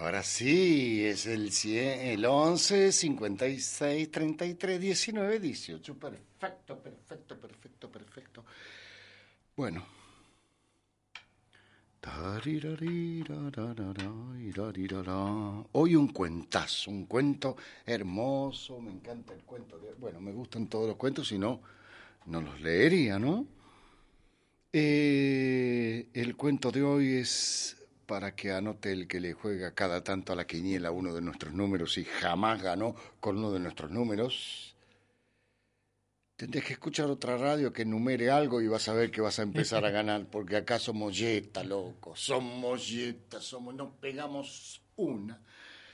Ahora sí, es el, 100, el 11, 56, 33, 19, 18. Perfecto, perfecto, perfecto, perfecto. Bueno. Hoy un cuentazo, un cuento hermoso, me encanta el cuento. De, bueno, me gustan todos los cuentos, si no, no los leería, ¿no? Eh, el cuento de hoy es para que anote el que le juega cada tanto a la quiniela uno de nuestros números y jamás ganó con uno de nuestros números. Tendrás que escuchar otra radio que numere algo y vas a ver que vas a empezar a ganar, porque acá somos yeta, loco, somos yeta, somos, no pegamos una.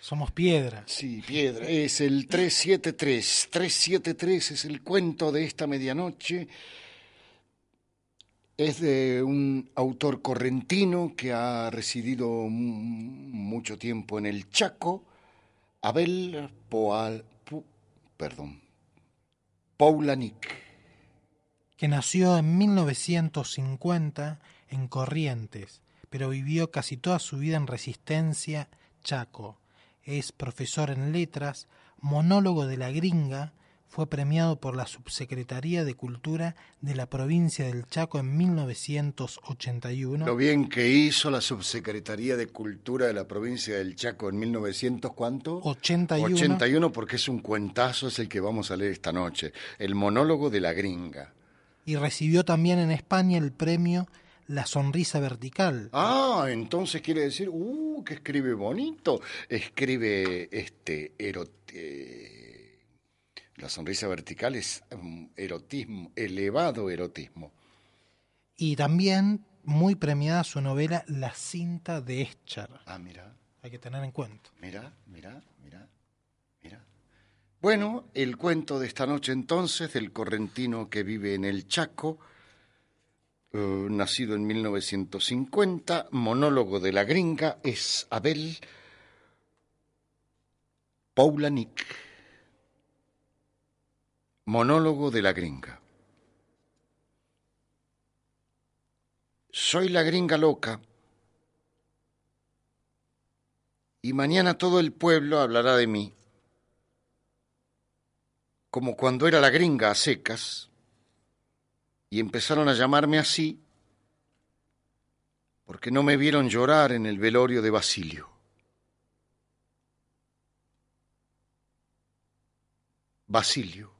Somos piedra. Sí, piedra. Es el 373. 373 es el cuento de esta medianoche es de un autor correntino que ha residido mucho tiempo en el Chaco, Abel Poal, perdón, Paulanik. Que nació en 1950 en Corrientes, pero vivió casi toda su vida en Resistencia, Chaco. Es profesor en letras, monólogo de la gringa, fue premiado por la Subsecretaría de Cultura de la provincia del Chaco en 1981. Lo bien que hizo la Subsecretaría de Cultura de la provincia del Chaco en 1900, ¿cuánto? 81. 81 porque es un cuentazo, es el que vamos a leer esta noche, el monólogo de la gringa. Y recibió también en España el premio La Sonrisa Vertical. Ah, entonces quiere decir, uh, que escribe bonito, escribe este erote la sonrisa vertical es un erotismo, elevado erotismo. Y también muy premiada su novela La cinta de Escher. Ah, mira. Hay que tener en cuenta. Mira, mira, mira, mira. Bueno, el cuento de esta noche entonces del correntino que vive en el Chaco, eh, nacido en 1950, monólogo de la gringa, es Abel Paulanik. Monólogo de la gringa. Soy la gringa loca y mañana todo el pueblo hablará de mí, como cuando era la gringa a secas, y empezaron a llamarme así porque no me vieron llorar en el velorio de Basilio. Basilio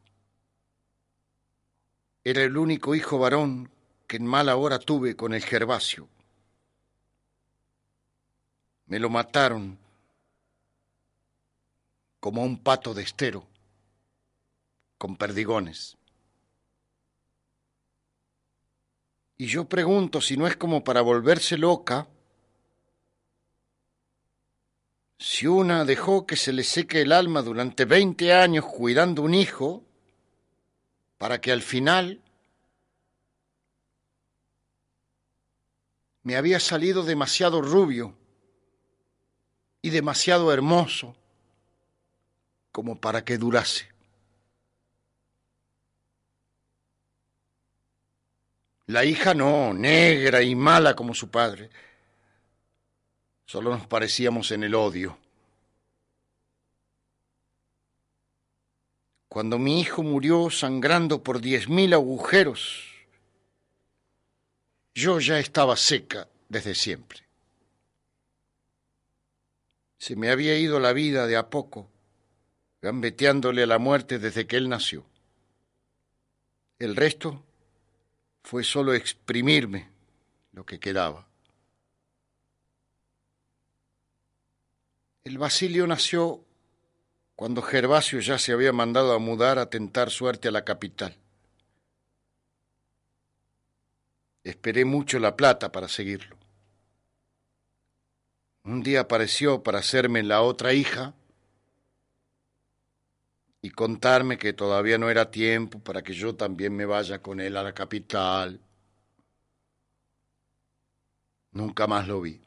era el único hijo varón que en mala hora tuve con el Gervasio. Me lo mataron como un pato de estero, con perdigones. Y yo pregunto si no es como para volverse loca, si una dejó que se le seque el alma durante veinte años cuidando un hijo, para que al final me había salido demasiado rubio y demasiado hermoso como para que durase. La hija no, negra y mala como su padre. Solo nos parecíamos en el odio. Cuando mi hijo murió sangrando por diez mil agujeros, yo ya estaba seca desde siempre. Se me había ido la vida de a poco, gambeteándole a la muerte desde que él nació. El resto fue solo exprimirme lo que quedaba. El Basilio nació cuando Gervasio ya se había mandado a mudar a tentar suerte a la capital. Esperé mucho la plata para seguirlo. Un día apareció para hacerme la otra hija y contarme que todavía no era tiempo para que yo también me vaya con él a la capital. Nunca más lo vi.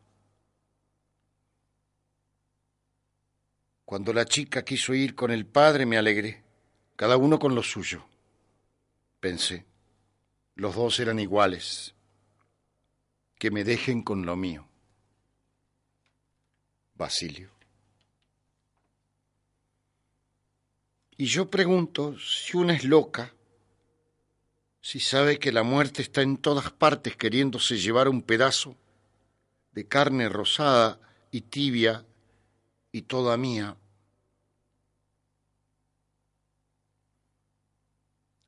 Cuando la chica quiso ir con el padre me alegré, cada uno con lo suyo. Pensé, los dos eran iguales, que me dejen con lo mío. Basilio. Y yo pregunto si una es loca, si sabe que la muerte está en todas partes queriéndose llevar un pedazo de carne rosada y tibia y toda mía.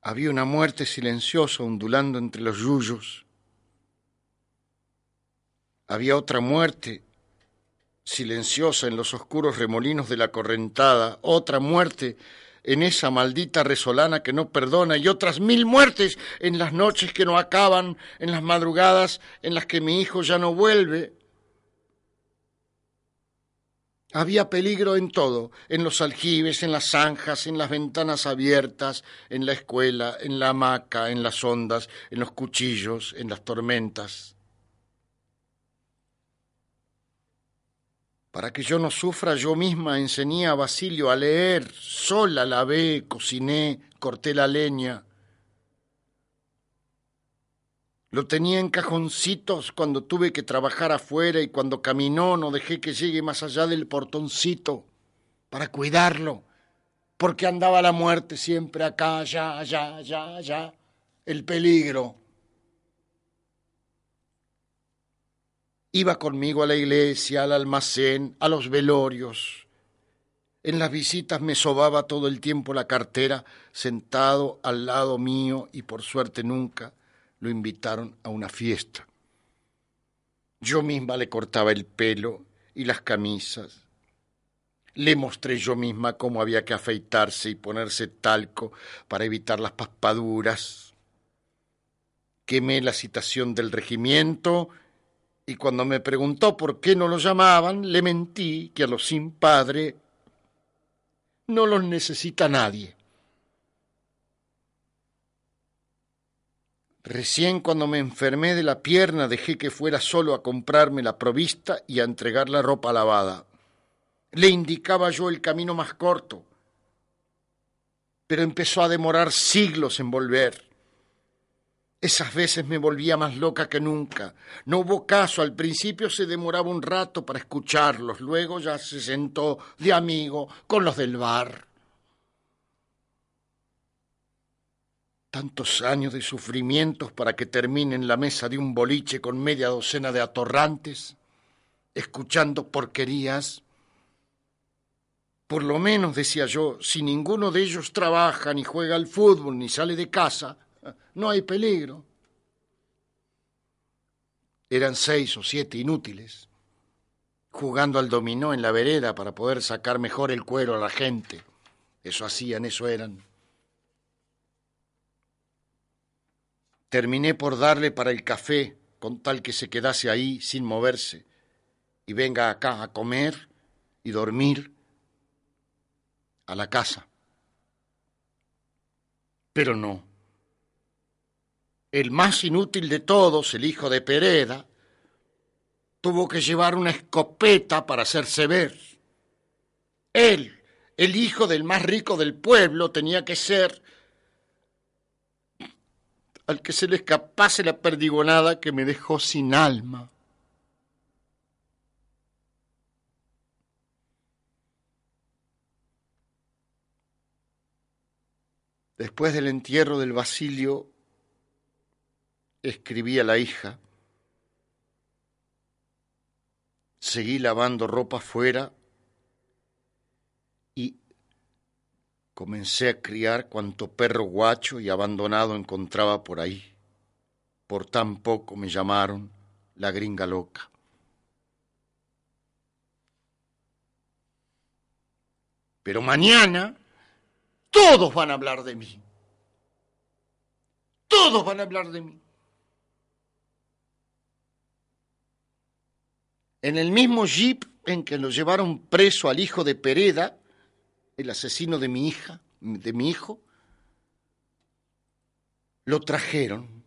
Había una muerte silenciosa ondulando entre los yuyos. Había otra muerte silenciosa en los oscuros remolinos de la correntada, otra muerte en esa maldita resolana que no perdona y otras mil muertes en las noches que no acaban, en las madrugadas en las que mi hijo ya no vuelve. Había peligro en todo, en los aljibes, en las zanjas, en las ventanas abiertas, en la escuela, en la hamaca, en las ondas, en los cuchillos, en las tormentas. Para que yo no sufra, yo misma enseñé a Basilio a leer, sola lavé, cociné, corté la leña. Lo tenía en cajoncitos cuando tuve que trabajar afuera y cuando caminó no dejé que llegue más allá del portoncito para cuidarlo, porque andaba la muerte siempre acá, allá, allá, allá, allá, el peligro. Iba conmigo a la iglesia, al almacén, a los velorios. En las visitas me sobaba todo el tiempo la cartera, sentado al lado mío y por suerte nunca lo invitaron a una fiesta. Yo misma le cortaba el pelo y las camisas. Le mostré yo misma cómo había que afeitarse y ponerse talco para evitar las paspaduras. Quemé la citación del regimiento y cuando me preguntó por qué no lo llamaban, le mentí que a los sin padre no los necesita nadie. Recién cuando me enfermé de la pierna dejé que fuera solo a comprarme la provista y a entregar la ropa lavada. Le indicaba yo el camino más corto, pero empezó a demorar siglos en volver. Esas veces me volvía más loca que nunca. No hubo caso, al principio se demoraba un rato para escucharlos, luego ya se sentó de amigo con los del bar. Tantos años de sufrimientos para que termine en la mesa de un boliche con media docena de atorrantes, escuchando porquerías. Por lo menos, decía yo, si ninguno de ellos trabaja, ni juega al fútbol, ni sale de casa, no hay peligro. Eran seis o siete inútiles, jugando al dominó en la vereda para poder sacar mejor el cuero a la gente. Eso hacían, eso eran. Terminé por darle para el café, con tal que se quedase ahí sin moverse, y venga acá a comer y dormir a la casa. Pero no el más inútil de todos, el hijo de Pereda, tuvo que llevar una escopeta para hacerse ver. Él, el hijo del más rico del pueblo, tenía que ser al que se le escapase la perdigonada que me dejó sin alma. Después del entierro del Basilio, escribí a la hija, seguí lavando ropa fuera y comencé a criar cuanto perro guacho y abandonado encontraba por ahí. Por tan poco me llamaron la gringa loca. Pero mañana todos van a hablar de mí. Todos van a hablar de mí. en el mismo jeep en que lo llevaron preso al hijo de Pereda, el asesino de mi hija, de mi hijo, lo trajeron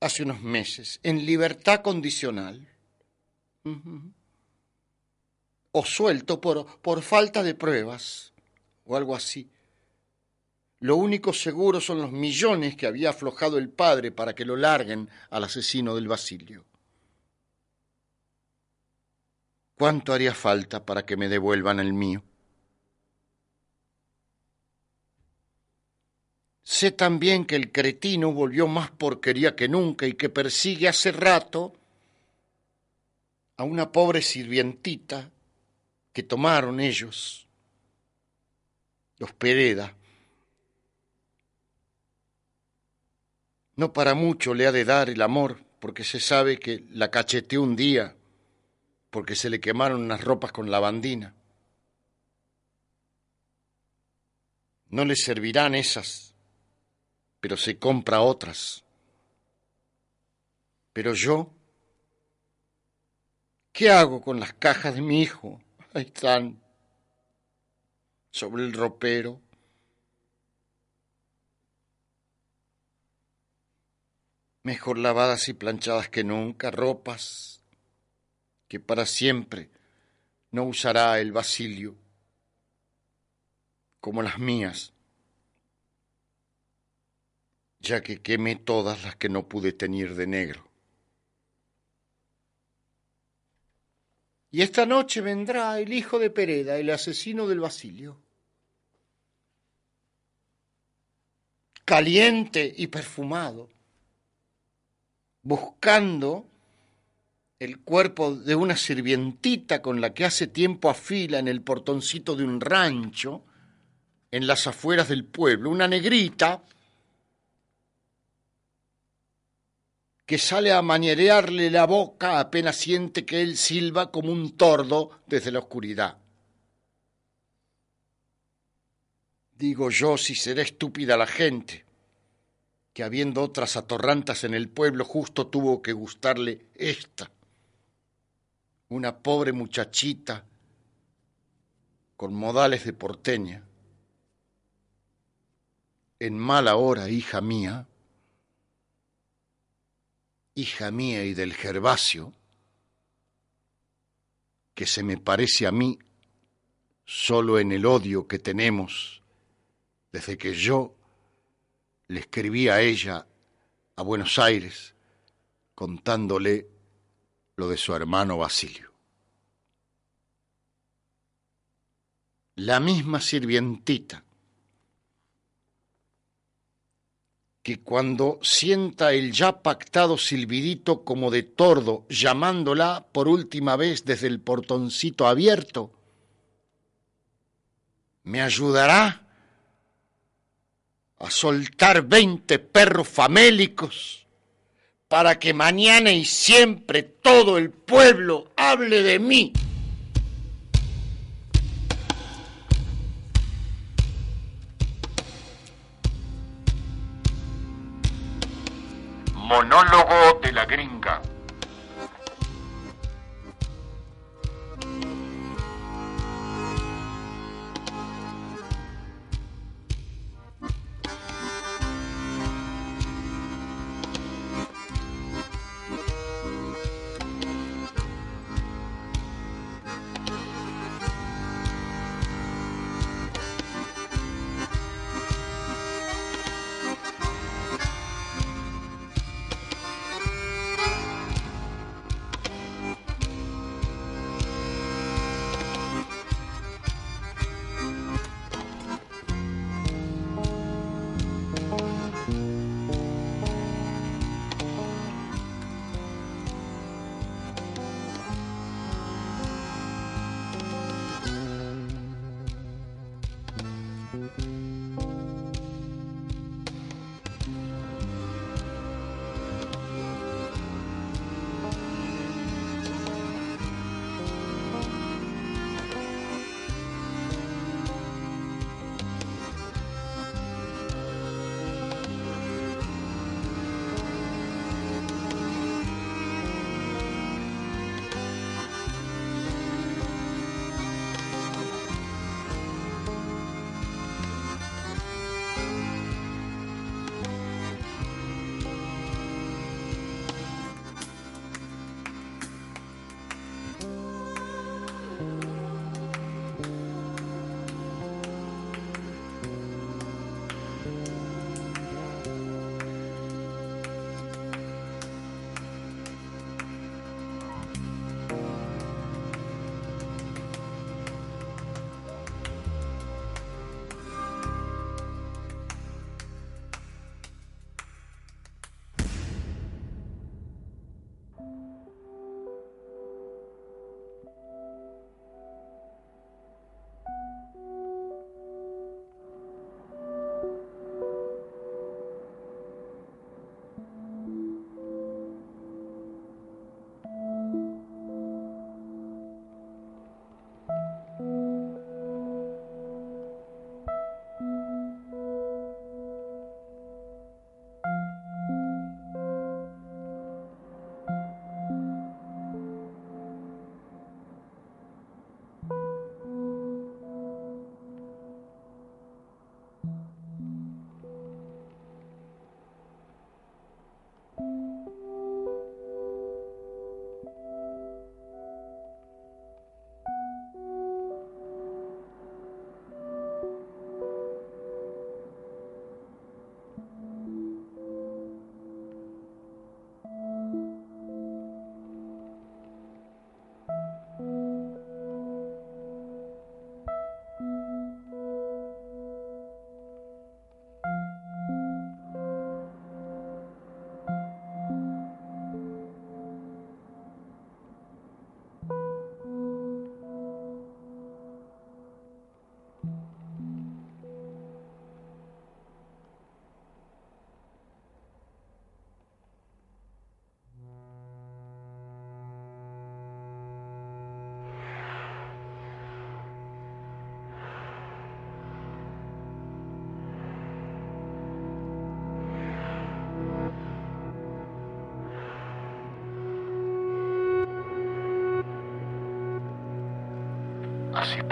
hace unos meses en libertad condicional o suelto por, por falta de pruebas o algo así. Lo único seguro son los millones que había aflojado el padre para que lo larguen al asesino del Basilio. ¿Cuánto haría falta para que me devuelvan el mío? Sé también que el cretino volvió más porquería que nunca y que persigue hace rato a una pobre sirvientita que tomaron ellos, los Pereda. No para mucho le ha de dar el amor, porque se sabe que la cacheteó un día, porque se le quemaron unas ropas con lavandina. No le servirán esas, pero se compra otras. Pero yo, ¿qué hago con las cajas de mi hijo? Ahí están, sobre el ropero. Mejor lavadas y planchadas que nunca, ropas que para siempre no usará el Basilio, como las mías, ya que quemé todas las que no pude teñir de negro. Y esta noche vendrá el hijo de Pereda, el asesino del Basilio. Caliente y perfumado, buscando el cuerpo de una sirvientita con la que hace tiempo afila en el portoncito de un rancho, en las afueras del pueblo, una negrita que sale a manierearle la boca apenas siente que él silba como un tordo desde la oscuridad. Digo yo si será estúpida la gente, que habiendo otras atorrantas en el pueblo justo tuvo que gustarle esta, una pobre muchachita con modales de porteña. En mala hora, hija mía, hija mía y del Gervasio, que se me parece a mí solo en el odio que tenemos desde que yo le escribí a ella a Buenos Aires contándole de su hermano Basilio. La misma sirvientita que cuando sienta el ya pactado silbidito como de tordo llamándola por última vez desde el portoncito abierto, me ayudará a soltar veinte perros famélicos para que mañana y siempre todo el pueblo hable de mí. Monólogo de la gringa.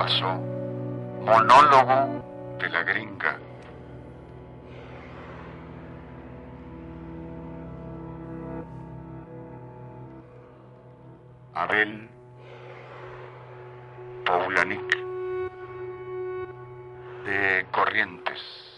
Pasó. Monólogo de la gringa. Abel Paulanik de Corrientes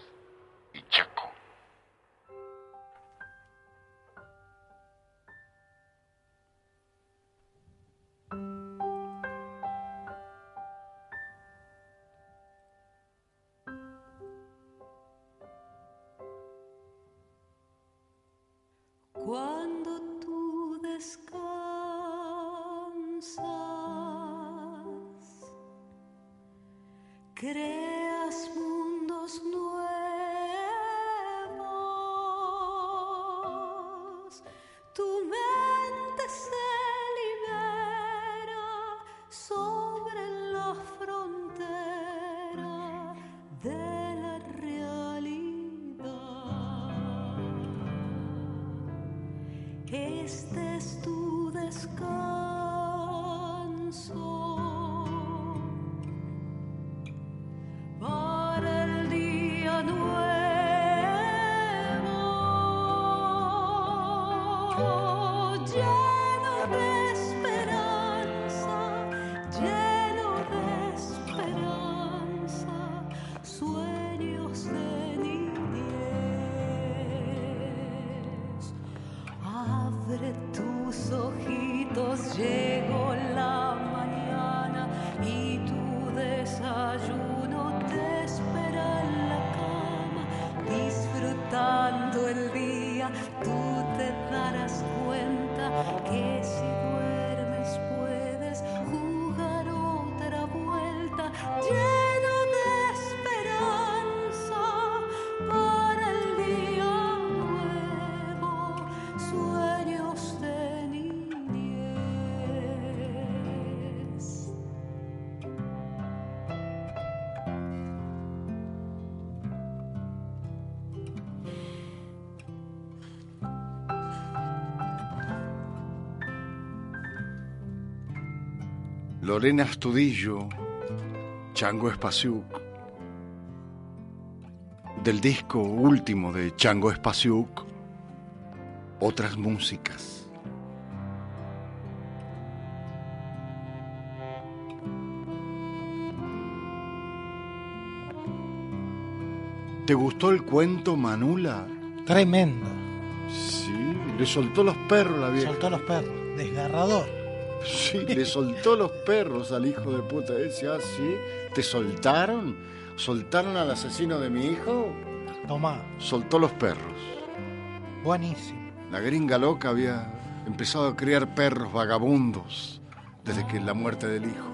Lorena Astudillo, Chango Espasiuk, del disco último de Chango Espasiuk, otras músicas. ¿Te gustó el cuento, Manula? Tremendo. Sí, le soltó los perros la vieja. Soltó los perros. Desgarrador. Sí, le soltó los perros al hijo de puta ese. Ah, sí. ¿Te soltaron? ¿Soltaron al asesino de mi hijo? Tomá. Soltó los perros. Buenísimo. La gringa loca había empezado a criar perros vagabundos desde que la muerte del hijo.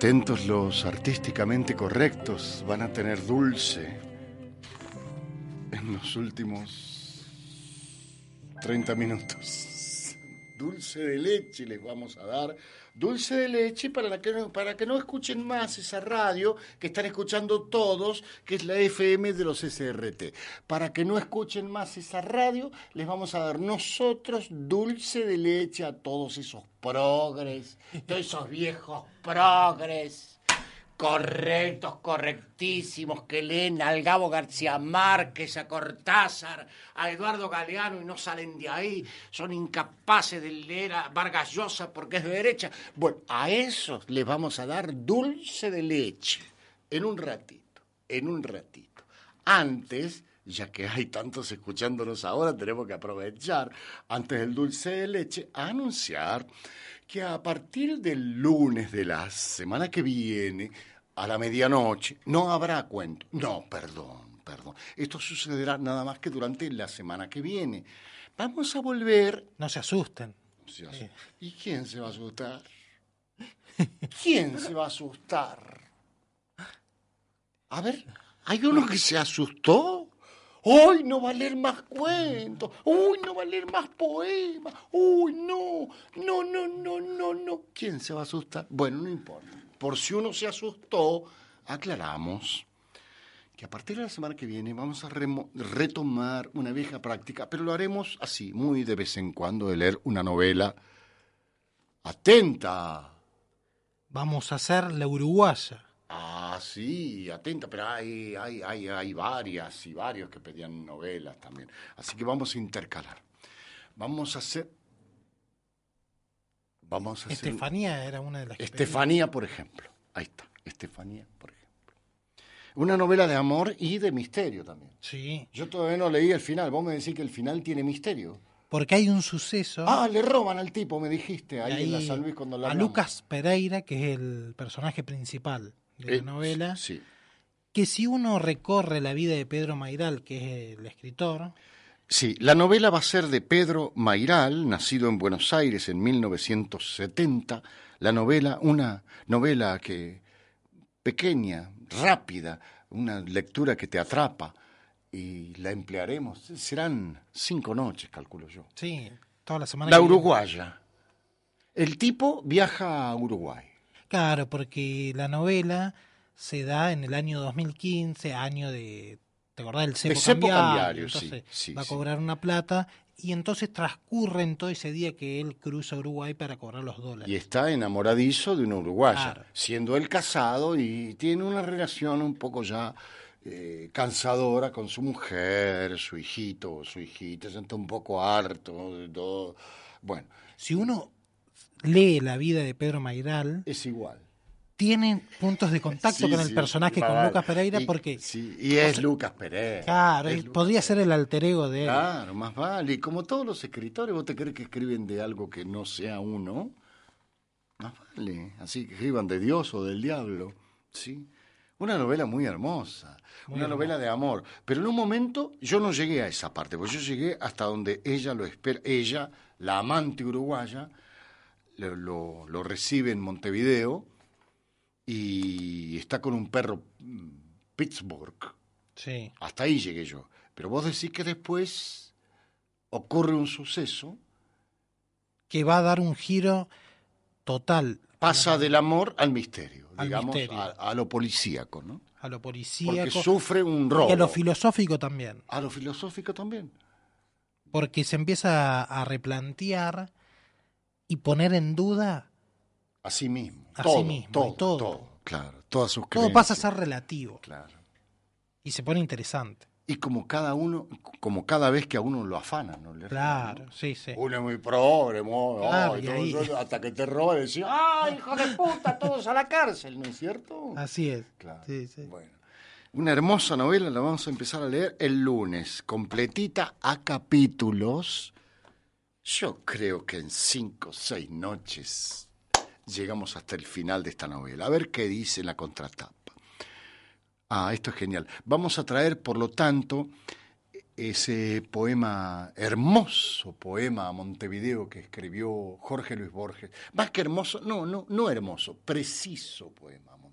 Atentos los artísticamente correctos, van a tener dulce en los últimos 30 minutos. Dulce de leche les vamos a dar. Dulce de leche para, que no, para que no escuchen más esa radio que están escuchando todos, que es la FM de los SRT. Para que no escuchen más esa radio, les vamos a dar nosotros dulce de leche a todos esos progres, todos esos viejos progres correctos, correctísimos, que leen al Gabo García Márquez, a Cortázar, a Eduardo Galeano y no salen de ahí, son incapaces de leer a Vargas Llosa porque es de derecha. Bueno, a esos les vamos a dar dulce de leche en un ratito, en un ratito. Antes, ya que hay tantos escuchándonos ahora, tenemos que aprovechar, antes del dulce de leche, a anunciar que a partir del lunes de la semana que viene, a la medianoche, no habrá cuento. No, perdón, perdón. Esto sucederá nada más que durante la semana que viene. Vamos a volver No se asusten. se. ¿Y quién se va a asustar? ¿Quién se va a asustar? A ver, ¿hay uno que se asustó? ¡Uy, no va a leer más cuentos! ¡Uy, no va a leer más poemas! ¡Uy, no! No, no, no, no, no. ¿Quién se va a asustar? Bueno, no importa. Por si uno se asustó, aclaramos que a partir de la semana que viene vamos a retomar una vieja práctica, pero lo haremos así, muy de vez en cuando, de leer una novela atenta. Vamos a hacer la uruguaya. Ah, sí, atenta, pero hay, hay, hay, hay varias y varios que pedían novelas también. Así que vamos a intercalar. Vamos a hacer. Vamos a hacer. Estefanía era una de las que Estefanía, por ejemplo. Ahí está, Estefanía, por ejemplo. Una novela de amor y de misterio también. Sí, Yo todavía no leí el final. Vos me decís que el final tiene misterio. porque hay un suceso Ah, le roban al tipo, me dijiste, y ahí, en la San Luis cuando la a Lucas Pereira, que es el personaje principal de la novela, Eh, Sí. que si uno recorre la vida de Pedro Mairal, que es el escritor, Sí, la novela va a ser de Pedro Mairal, nacido en Buenos Aires en 1970. La novela, una novela que pequeña, rápida, una lectura que te atrapa y la emplearemos. Serán cinco noches, calculo yo. sí, toda la semana. La uruguaya. El tipo viaja a Uruguay. Claro, porque la novela se da en el año 2015, año de, ¿te acordás del cepo, cepo cambiario? Entonces sí, va a sí. cobrar una plata y entonces transcurre en todo ese día que él cruza Uruguay para cobrar los Y dólares. está enamoradizo de una uruguaya, Claro. siendo él casado y tiene una relación un poco ya eh, cansadora con su mujer, su hijito su hijita, se siente un poco harto de todo. Bueno, Si uno lee la vida de Pedro Mairal, es igual. tiene puntos de contacto Sí, con el sí, personaje, con. Lucas Pereira, Y- porque, sí, y es Lucas Pereira. claro, es él Lucas podría ser el alter ego de él. Claro, más vale. Y como todos los escritores, ¿vos te crees que escriben de algo que no sea uno? Más vale. Así que escriban de Dios o del diablo. ¿sí? Una novela muy hermosa. Muy una hermosa. novela de amor. Pero en un momento yo no llegué a esa parte, porque yo llegué hasta donde ella lo espera. Ella, la amante uruguaya, lo, lo- lo recibe en Montevideo y está con un perro mm, Pittsburgh. Sí. Hasta ahí llegué yo. Pero vos decís que después ocurre un suceso, que va a dar un giro total pasa del amor al misterio, Al digamos, misterio. A, a lo policíaco, ¿no? a lo Porque policíaco sufre un robo. y a lo filosófico también, A lo filosófico también. porque se empieza a replantear y poner en duda, A sí mismo. A todo, sí mismo, todo, y todo. todo, claro. Todas sus todo pasa a creencias. ser relativo Claro. y se pone interesante. Y como cada uno, como cada vez que a uno lo afana, ¿no? Le Claro, ¿no? sí, sí. Uno es muy pobre, Claro, ay, todo ahí- eso, hasta que te roba y decís, ¡ay, hijo de puta, todos a la cárcel! ¿No es cierto? Así es. Claro. Sí, sí. Bueno, una hermosa novela, la vamos a empezar a leer el lunes, completita a capítulos. Yo creo que en cinco o seis noches llegamos hasta el final de esta novela. A ver qué dice la contratapa. Ah, esto es genial. Vamos a traer, por lo tanto, ese poema, hermoso poema a Montevideo que escribió Jorge Luis Borges. Más que hermoso, no, no, no hermoso, preciso poema a Montevideo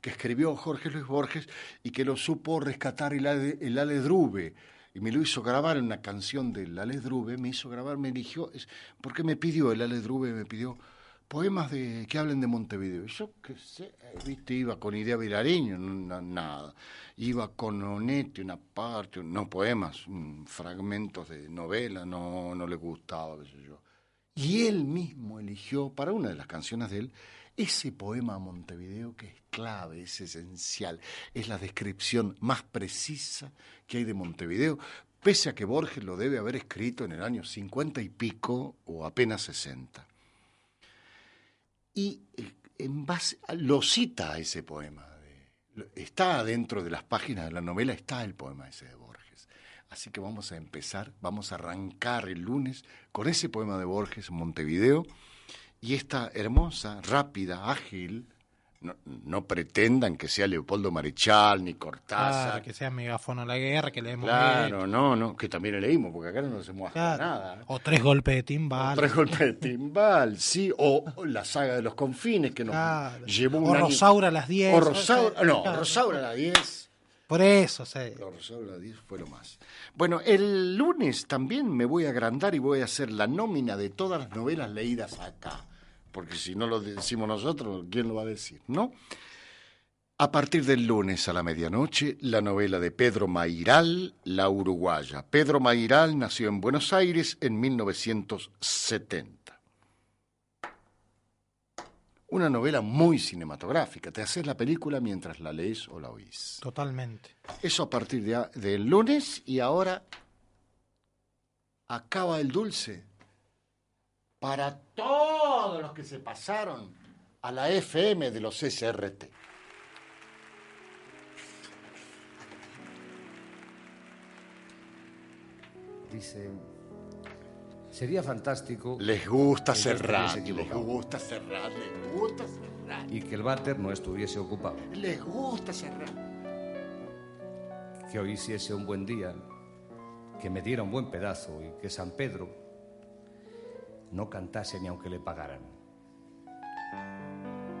que escribió Jorge Luis Borges y que lo supo rescatar el el. Y me lo hizo grabar en una canción del Ale Drube, me hizo grabar, me eligió, es- porque me pidió el Ale Drube, me pidió poemas de que hablen de Montevideo. Yo qué sé, eh, viste, iba con idea Vilariño, no- nada. Iba con Onetti, una parte, no poemas, fragmentos de novela, no, no le gustaba, qué sé yo. Y él mismo eligió, para una de las canciones de él, ese poema a Montevideo que es clave, es esencial, es la descripción más precisa que hay de Montevideo, pese a que Borges lo debe haber escrito en el año 50 y pico o apenas 60. Y eh, en base, lo cita ese poema. está dentro de las páginas de la novela, está el poema ese de Borges. Así que vamos a empezar, vamos a arrancar el lunes con ese poema de Borges, Montevideo, y esta hermosa, rápida, ágil No, no pretendan que sea Leopoldo Marechal ni Cortázar. Claro, que sea megáfono a la guerra, que le hemos Claro, no, no, que también leímos, porque acá no nos Claro. nada. O tres golpes de timbal. Tres golpes de timbal, sí, o, o la saga de los confines que nos Claro. llevó un O año- Rosaura a las 10. O Rosaura, no. Rosaura a las 10. Por eso, sí. Rosaura a las 10 fue lo más. Bueno, el lunes también me voy a agrandar y voy a hacer la nómina de todas las novelas leídas acá. Porque si no lo decimos nosotros, ¿quién lo va a decir? ¿No? A partir del lunes a la medianoche, la novela de Pedro Mairal, La Uruguaya. Pedro Mairal nació en Buenos Aires en 1970. Una novela muy cinematográfica. Te haces la película mientras la lees o la oís. Totalmente. Eso a partir de, del lunes y ahora acaba el dulce para todos los que se pasaron a la FM de los SRT. Dice, sería fantástico Les gusta cerrar, les gusta cerrar, les gusta cerrar, y que el váter no estuviese ocupado, les gusta cerrar. que hoy hiciese un buen día, que me diera un buen pedazo y que San Pedro no cantase ni aunque le pagaran.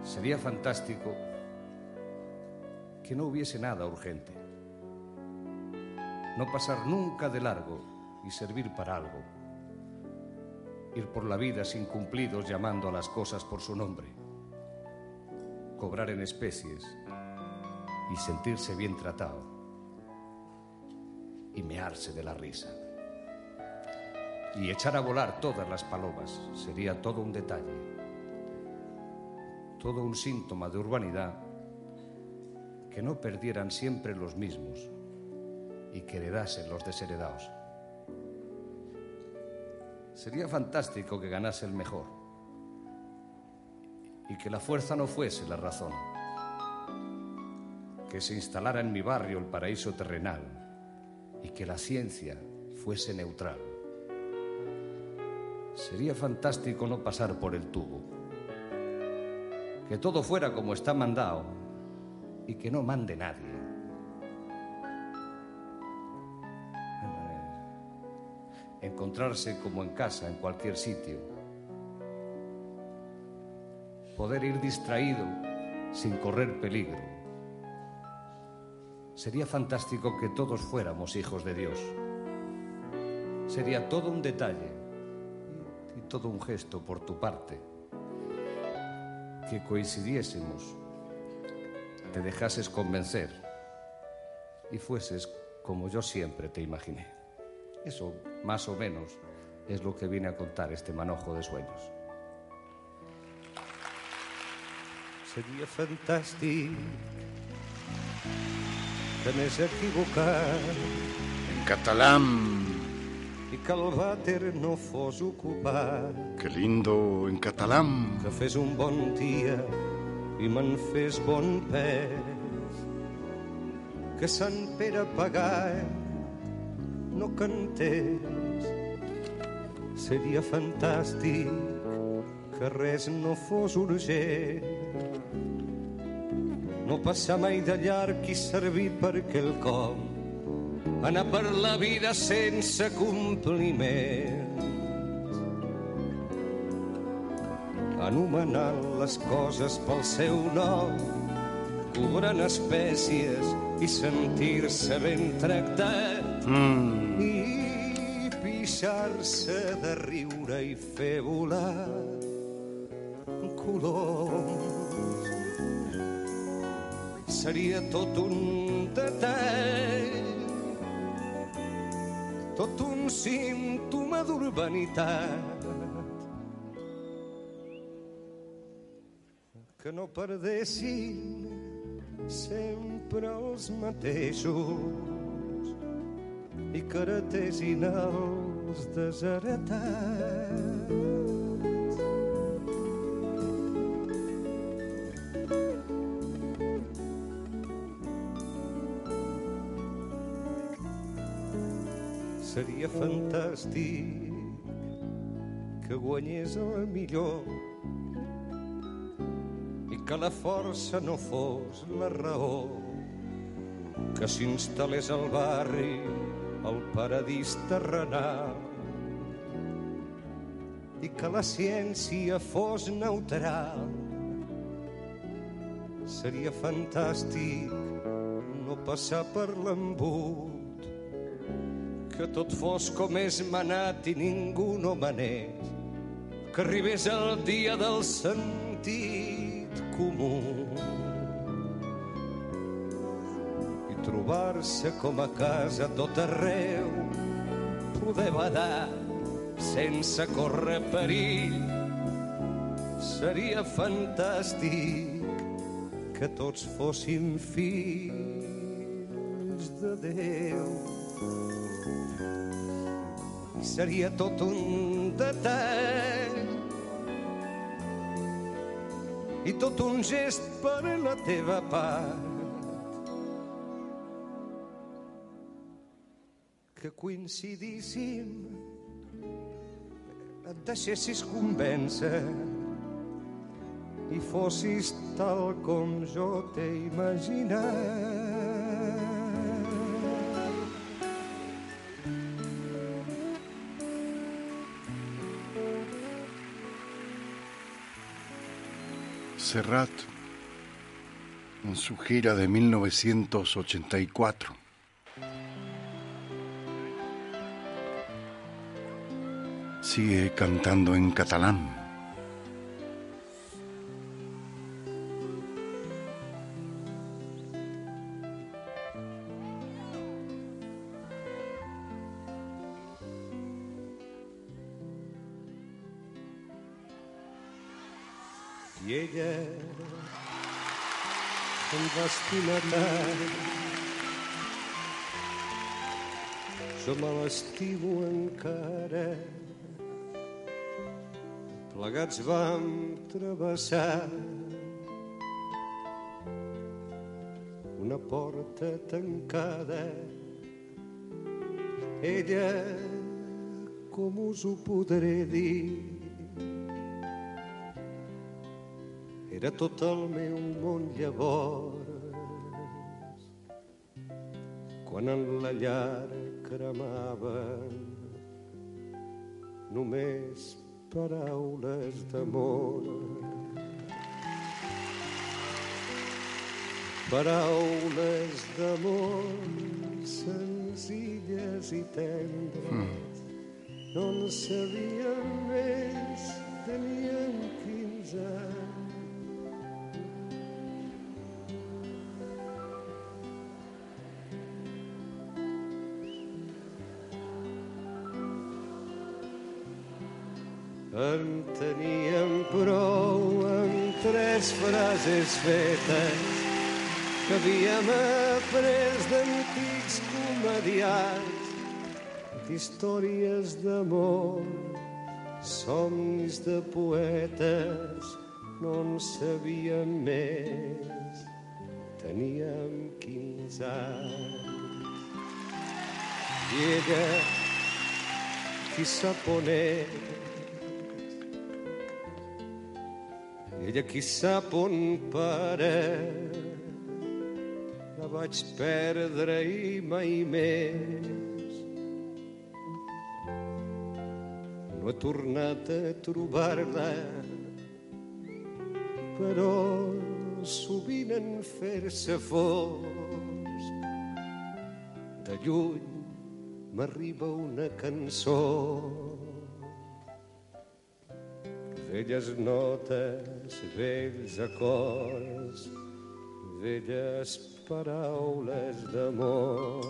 Sería fantástico que no hubiese nada urgente, no pasar nunca de largo y servir para algo, ir por la vida sin cumplidos llamando a las cosas por su nombre, cobrar en especies y sentirse bien tratado y mearse de la risa. Y echar a volar todas las palomas sería todo un detalle, todo un síntoma de urbanidad que no perdieran siempre los mismos y que heredasen los desheredados. Sería fantástico que ganase el mejor y que la fuerza no fuese la razón, que se instalara en mi barrio el paraíso terrenal y que la ciencia fuese neutral. Sería fantástico no pasar por el tubo, que todo fuera como está mandado y que no mande nadie. Eh, Encontrarse como en casa, en cualquier sitio. Poder ir distraído sin correr peligro. Sería fantástico que todos fuéramos hijos de Dios. Sería todo un detalle todo un gesto por tu parte. Que coincidiésemos, te dejases convencer y fueses como yo siempre te imaginé. Eso, más o menos, es lo que viene a contar este manojo de sueños. Sería fantástico a equivocar En catalán, i que el vàter no fos ocupat, qué lindo en catalán. que fes un bon dia i me'n fes bon pes, que Sant Pere pagar no cantés. Seria fantàstic que res no fos urgent, no passar mai de llarg i servir per quelcom, anar per la vida sense compliments, anomenant les coses pel seu nom, cobrant espècies i sentir-se ben tractat. Mm, i pixar-se de riure i fer volar coloms. Seria tot un detall, tot un símptoma d'urbanitat que no perdessin sempre els mateixos i que heretessin els desheretats. Seria fantàstic que guanyés el millor i que la força no fos la raó, que s'instal·lés al barri el paradís terrenal i que la ciència fos neutral. Seria fantàstic no passar per l'embut, que tot fos com és manat i ningú no manés, que arribés el dia del sentit comú i trobar-se com a casa tot arreu, poder badar sense córrer perill. Seria fantàstic que tots fóssim fills de Déu. Seria tot un detall i tot un gest per la teva part que coincidíssim et deixessis convèncer i fossis tal com jo t'he imaginat. Serrat en su gira de 1984. Sigue cantando en catalán. Em va estimar tant. Jo me l'estimo encara. Plegats vam travessar una porta tancada. Ella, com us ho podré dir, era tot el meu món llavors quan en la llar cremaven només paraules d'amor. Paraules d'amor senzilles i tendres no en sabíem més teníem 15 anys En teníem prou amb tres frases fetes que havíem après d'antics comedians, d'històries d'amor, somnis de poetes, no en sabíem més, teníem 15 anys. Ella, qui sap on és, ella qui sap on para la vaig perdre i mai més. No he tornat a trobar-la però sovint en fer-se fosc de lluny m'arriba una cançó velles notes, vells acords, velles paraules d'amor.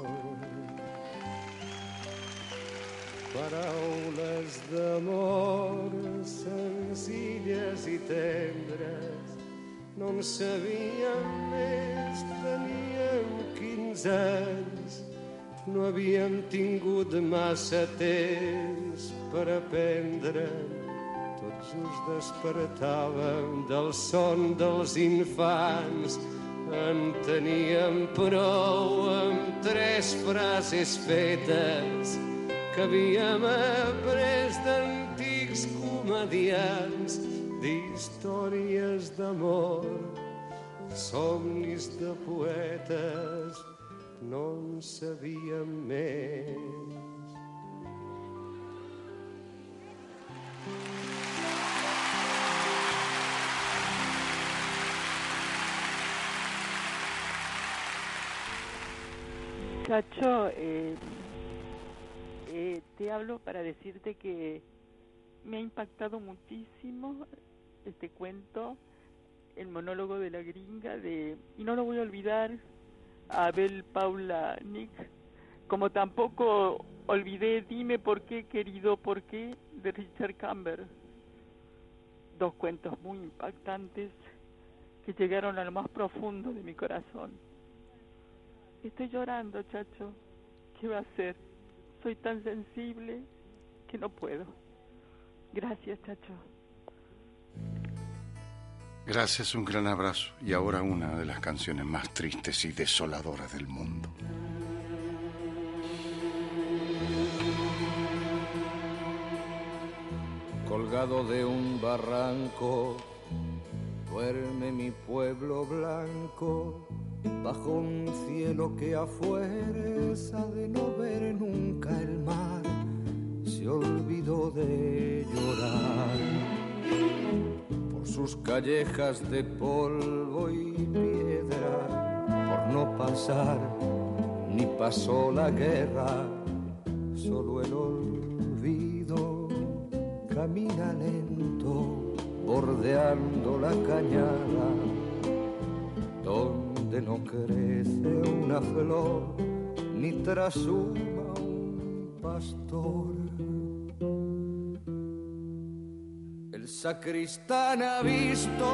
Paraules d'amor senzilles i tendres, no en sabíem més, teníem 15 anys, no havíem tingut massa temps per aprendre tots just despertàvem del son dels infants. En teníem prou amb tres frases fetes que havíem après d'antics comedians, d'històries d'amor, somnis de poetes, no en sabíem més. Chacho, eh, eh, te hablo para decirte que me ha impactado muchísimo este cuento, el monólogo de la gringa de y no lo voy a olvidar Abel Paula Nick, como tampoco olvidé Dime por qué, querido, por qué de Richard Camber. Dos cuentos muy impactantes que llegaron a lo más profundo de mi corazón. Estoy llorando, chacho. ¿Qué va a hacer? Soy tan sensible que no puedo. Gracias, chacho. Gracias, un gran abrazo. Y ahora una de las canciones más tristes y desoladoras del mundo. Colgado de un barranco, duerme mi pueblo blanco, bajo un cielo que a de no ver nunca el mar, se olvidó de llorar. Por sus callejas de polvo y piedra, por no pasar, ni pasó la guerra, solo el olvido camina lento, bordeando la cañada, donde no crece una flor, ni trasuma un pastor. El sacristán ha visto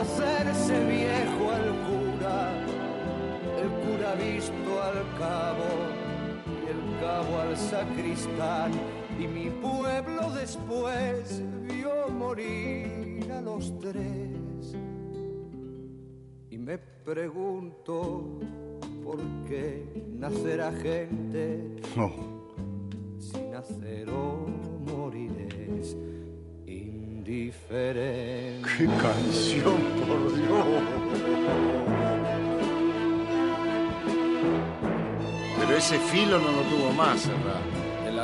hacerse viejo al cura, el cura ha visto al cabo y el cabo al sacristán y mi pueblo después vio morir a los tres. Y me pregunto por qué nacerá gente Oh, si nacer o morir es indiferente. ¡Qué canción, por Dios! Pero ese filo no lo tuvo más, ¿verdad?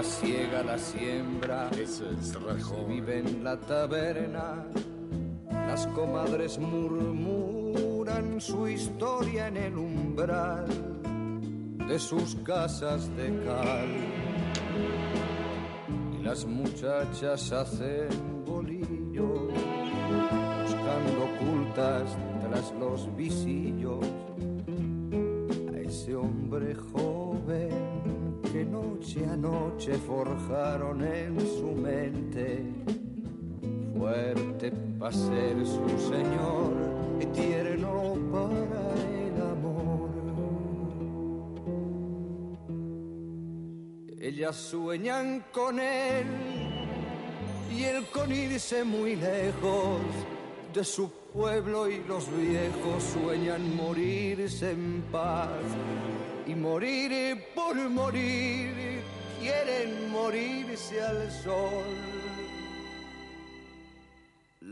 De la siembra, Eso es se vive en la taberna. Las comadres murmuran su historia en el umbral de sus casas de cal. Y las muchachas hacen bolillos, buscando ocultas tras los visillos a ese hombre joven noche a forjaron en su mente fuerte para ser su señor y tierno para el amor. Ellas sueñan con él y él con irse muy lejos de su pueblo y los viejos sueñan morirse en paz y morir por morir quieren morirse al sol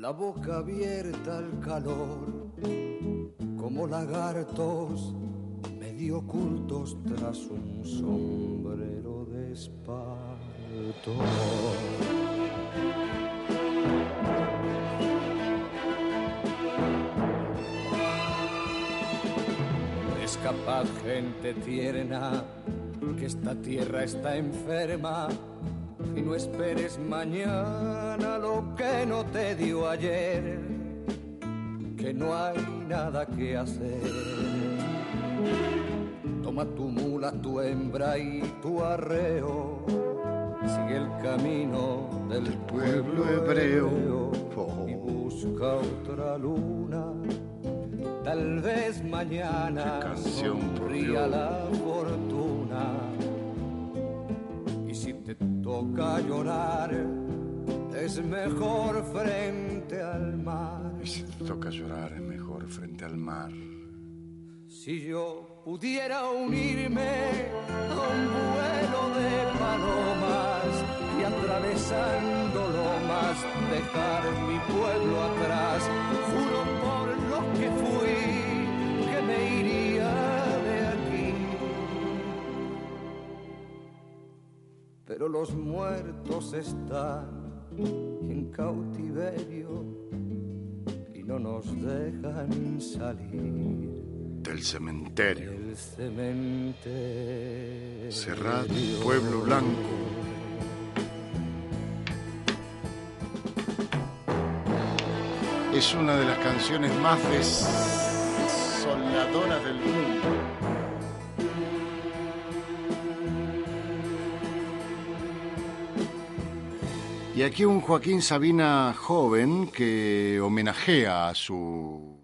la boca abierta al calor, como lagartos medio ocultos tras un sombrero de espanto. Es capaz gente tierna que esta tierra está enferma y no esperes mañana lo que no te dio ayer, que no hay nada que hacer. Toma tu mula, tu hembra y tu arreo, sigue el camino del pueblo hebreo Oh. y busca otra luna. Tal vez mañana canción, sonría la fortuna. Y si te toca llorar, es mejor frente al mar. Y si te toca llorar es mejor frente al mar. Si yo pudiera unirme a un vuelo de palomas y atravesando lomas dejar mi pueblo atrás. Pero los muertos están en cautiverio y no nos dejan salir Del cementerio. del cementerio. Cerrado, pueblo blanco. Es una de las canciones más desoladoras Y aquí un Joaquín Sabina joven que homenajea a su...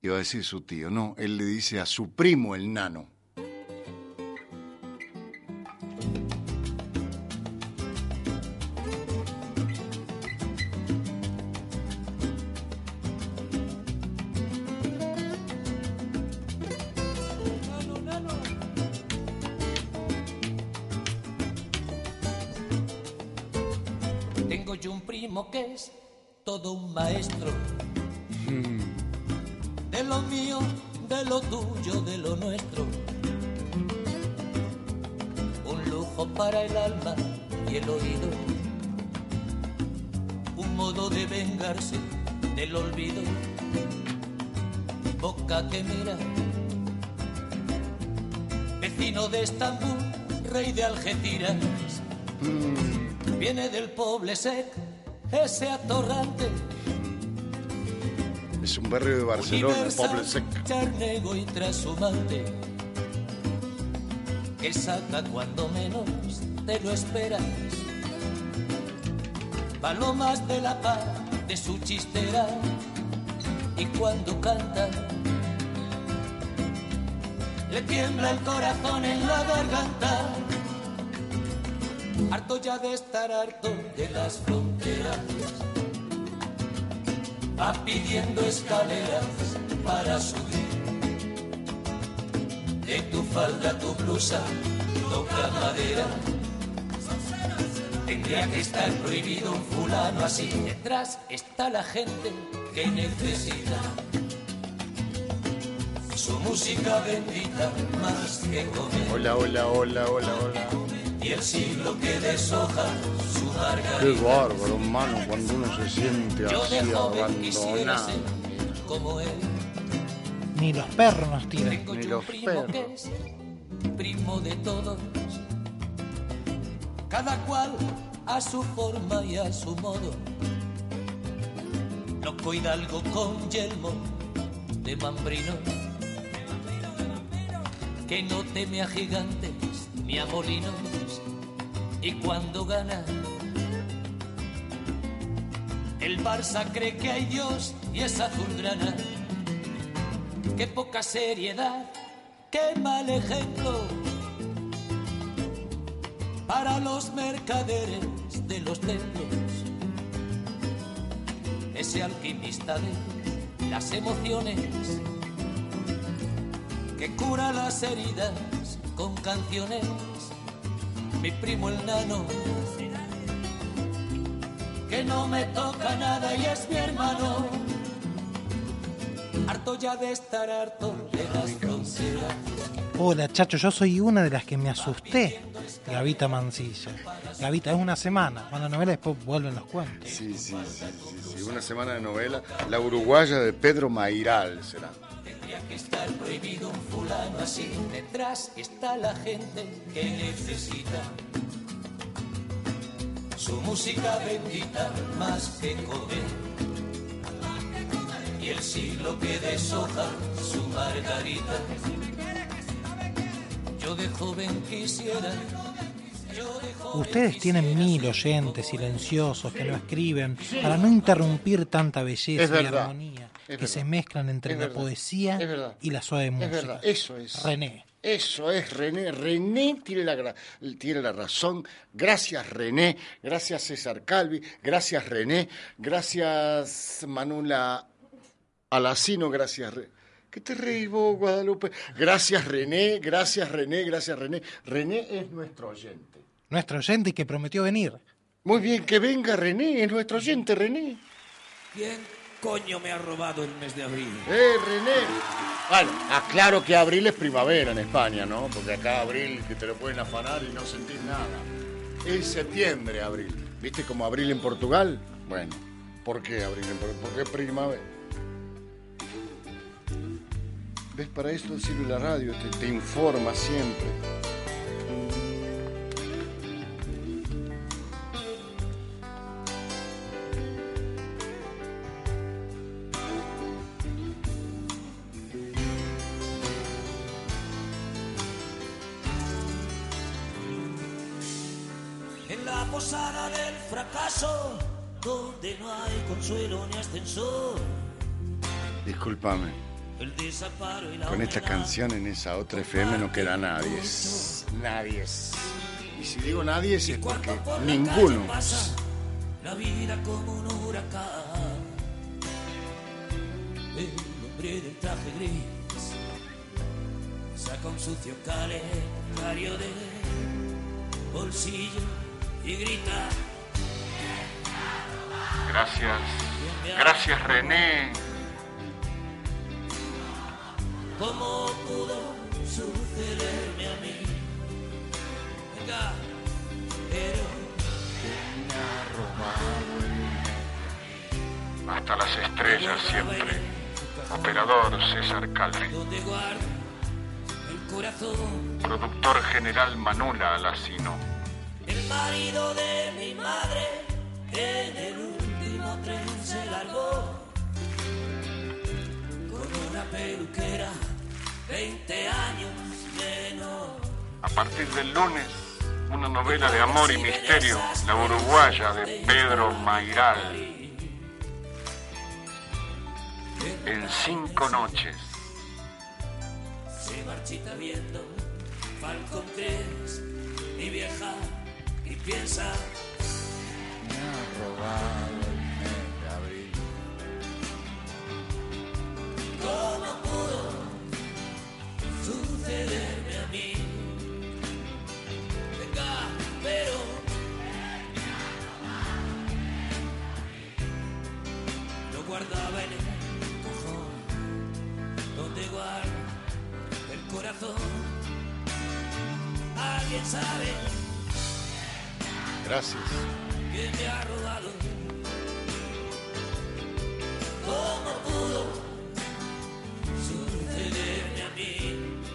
Iba a decir su tío, no, él le dice a su primo el nano. Ese atorrante. Es un barrio de Barcelona, Poble Sec. Charnego y trashumante. Que saca cuando menos te lo esperas. Palomas de la paz de su chistera. Y cuando canta, le tiembla el corazón en la garganta. Harto ya de estar harto de las Va pidiendo escaleras para subir. De tu falda, tu blusa, toca madera. Tendría que estar prohibido un fulano así. Detrás está la gente que necesita su música bendita más que comer. Hola, hola, hola, hola, hola. Y el siglo que deshoja su Qué margarita. bárbaro, hermano, cuando uno se siente Yo así de joven quisiera abandonado. ser como él. Ni los perros nos tiran. Tengo Ni yo los un primo perros. que es primo de todos. Cada cual a su forma y a su modo. Loco hidalgo con yelmo de mambrino. Que no teme a gigantes ni a molinos. Y cuando gana, el Barça cree que hay Dios y es azulgrana. Qué poca seriedad, qué mal ejemplo para los mercaderes de los templos. Ese alquimista de las emociones que cura las heridas con canciones. Mi primo el nano, que no me toca nada y es mi hermano. Harto ya de estar harto de las fronteras. Hola, chacho, yo soy una de las que me asusté. Gavita Mancilla. Gavita, es una semana. Cuando novela después vuelven los cuentos. Sí, sí, sí, sí, sí, una semana de novela. La uruguaya de Pedro Mairal será. Tendría que estar prohibido un fulano así. Detrás está la gente que necesita su música bendita más que comer. Y el siglo que deshoja su margarita. Yo de joven quisiera. Ustedes tienen mil oyentes silenciosos que no escriben para no interrumpir tanta belleza Es y verdad, armonía es que verdad, se mezclan entre es la verdad, poesía es verdad, y la suave música. Es verdad, eso es. René. Eso es René. René tiene la, tiene la razón. Gracias René. Gracias César Calvi. Gracias René. Gracias Manula Alacino. Gracias René. ¿Qué te reí vos, Guadalupe? Gracias René. Gracias René. Gracias René. René es nuestro oyente. Nuestro oyente que prometió venir. Muy bien, que venga René, es nuestro oyente René. ¿Quién coño me ha robado el mes de abril? ¡Eh, René! Bueno, aclaro que abril es primavera en España, ¿no? Porque acá abril que te lo pueden afanar y no sentís nada. Es septiembre, abril. ¿Viste como abril en Portugal? Bueno, ¿por qué abril en Portugal? Porque es primavera. ¿Ves? Para esto sirve la radio, te, te informa siempre. Fracaso, donde no hay consuelo ni ascensor, Discúlpame, el desamparo y la con esta canción en esa otra FM no queda nadie. Nadie. Y si digo nadie es porque Por la ninguno. calle pasa la vida como un huracán. El hombre del traje gris saca un sucio calendario de bolsillo y grita. Gracias. Gracias, René. ¿Cómo pudo sucederme a mí? Venga, pero Hasta las estrellas siempre. Operador César corazón, Productor general Manula Alacino. el marido de mi madre, en el peluquera, 20 años menos. A partir del lunes, una novela de amor y misterio, La Uruguaya de Pedro Mairal. En cinco noches. se marchita viendo Falcon 3, mi vieja, y piensa, Me ha robado ¿Cómo pudo sucederme a mí? Venga, pero... Lo guardaba en el cojón donde guardo el corazón. ¿Alguien sabe? Gracias. Que me ha robado? ¿Cómo pudo? tenerme a mí.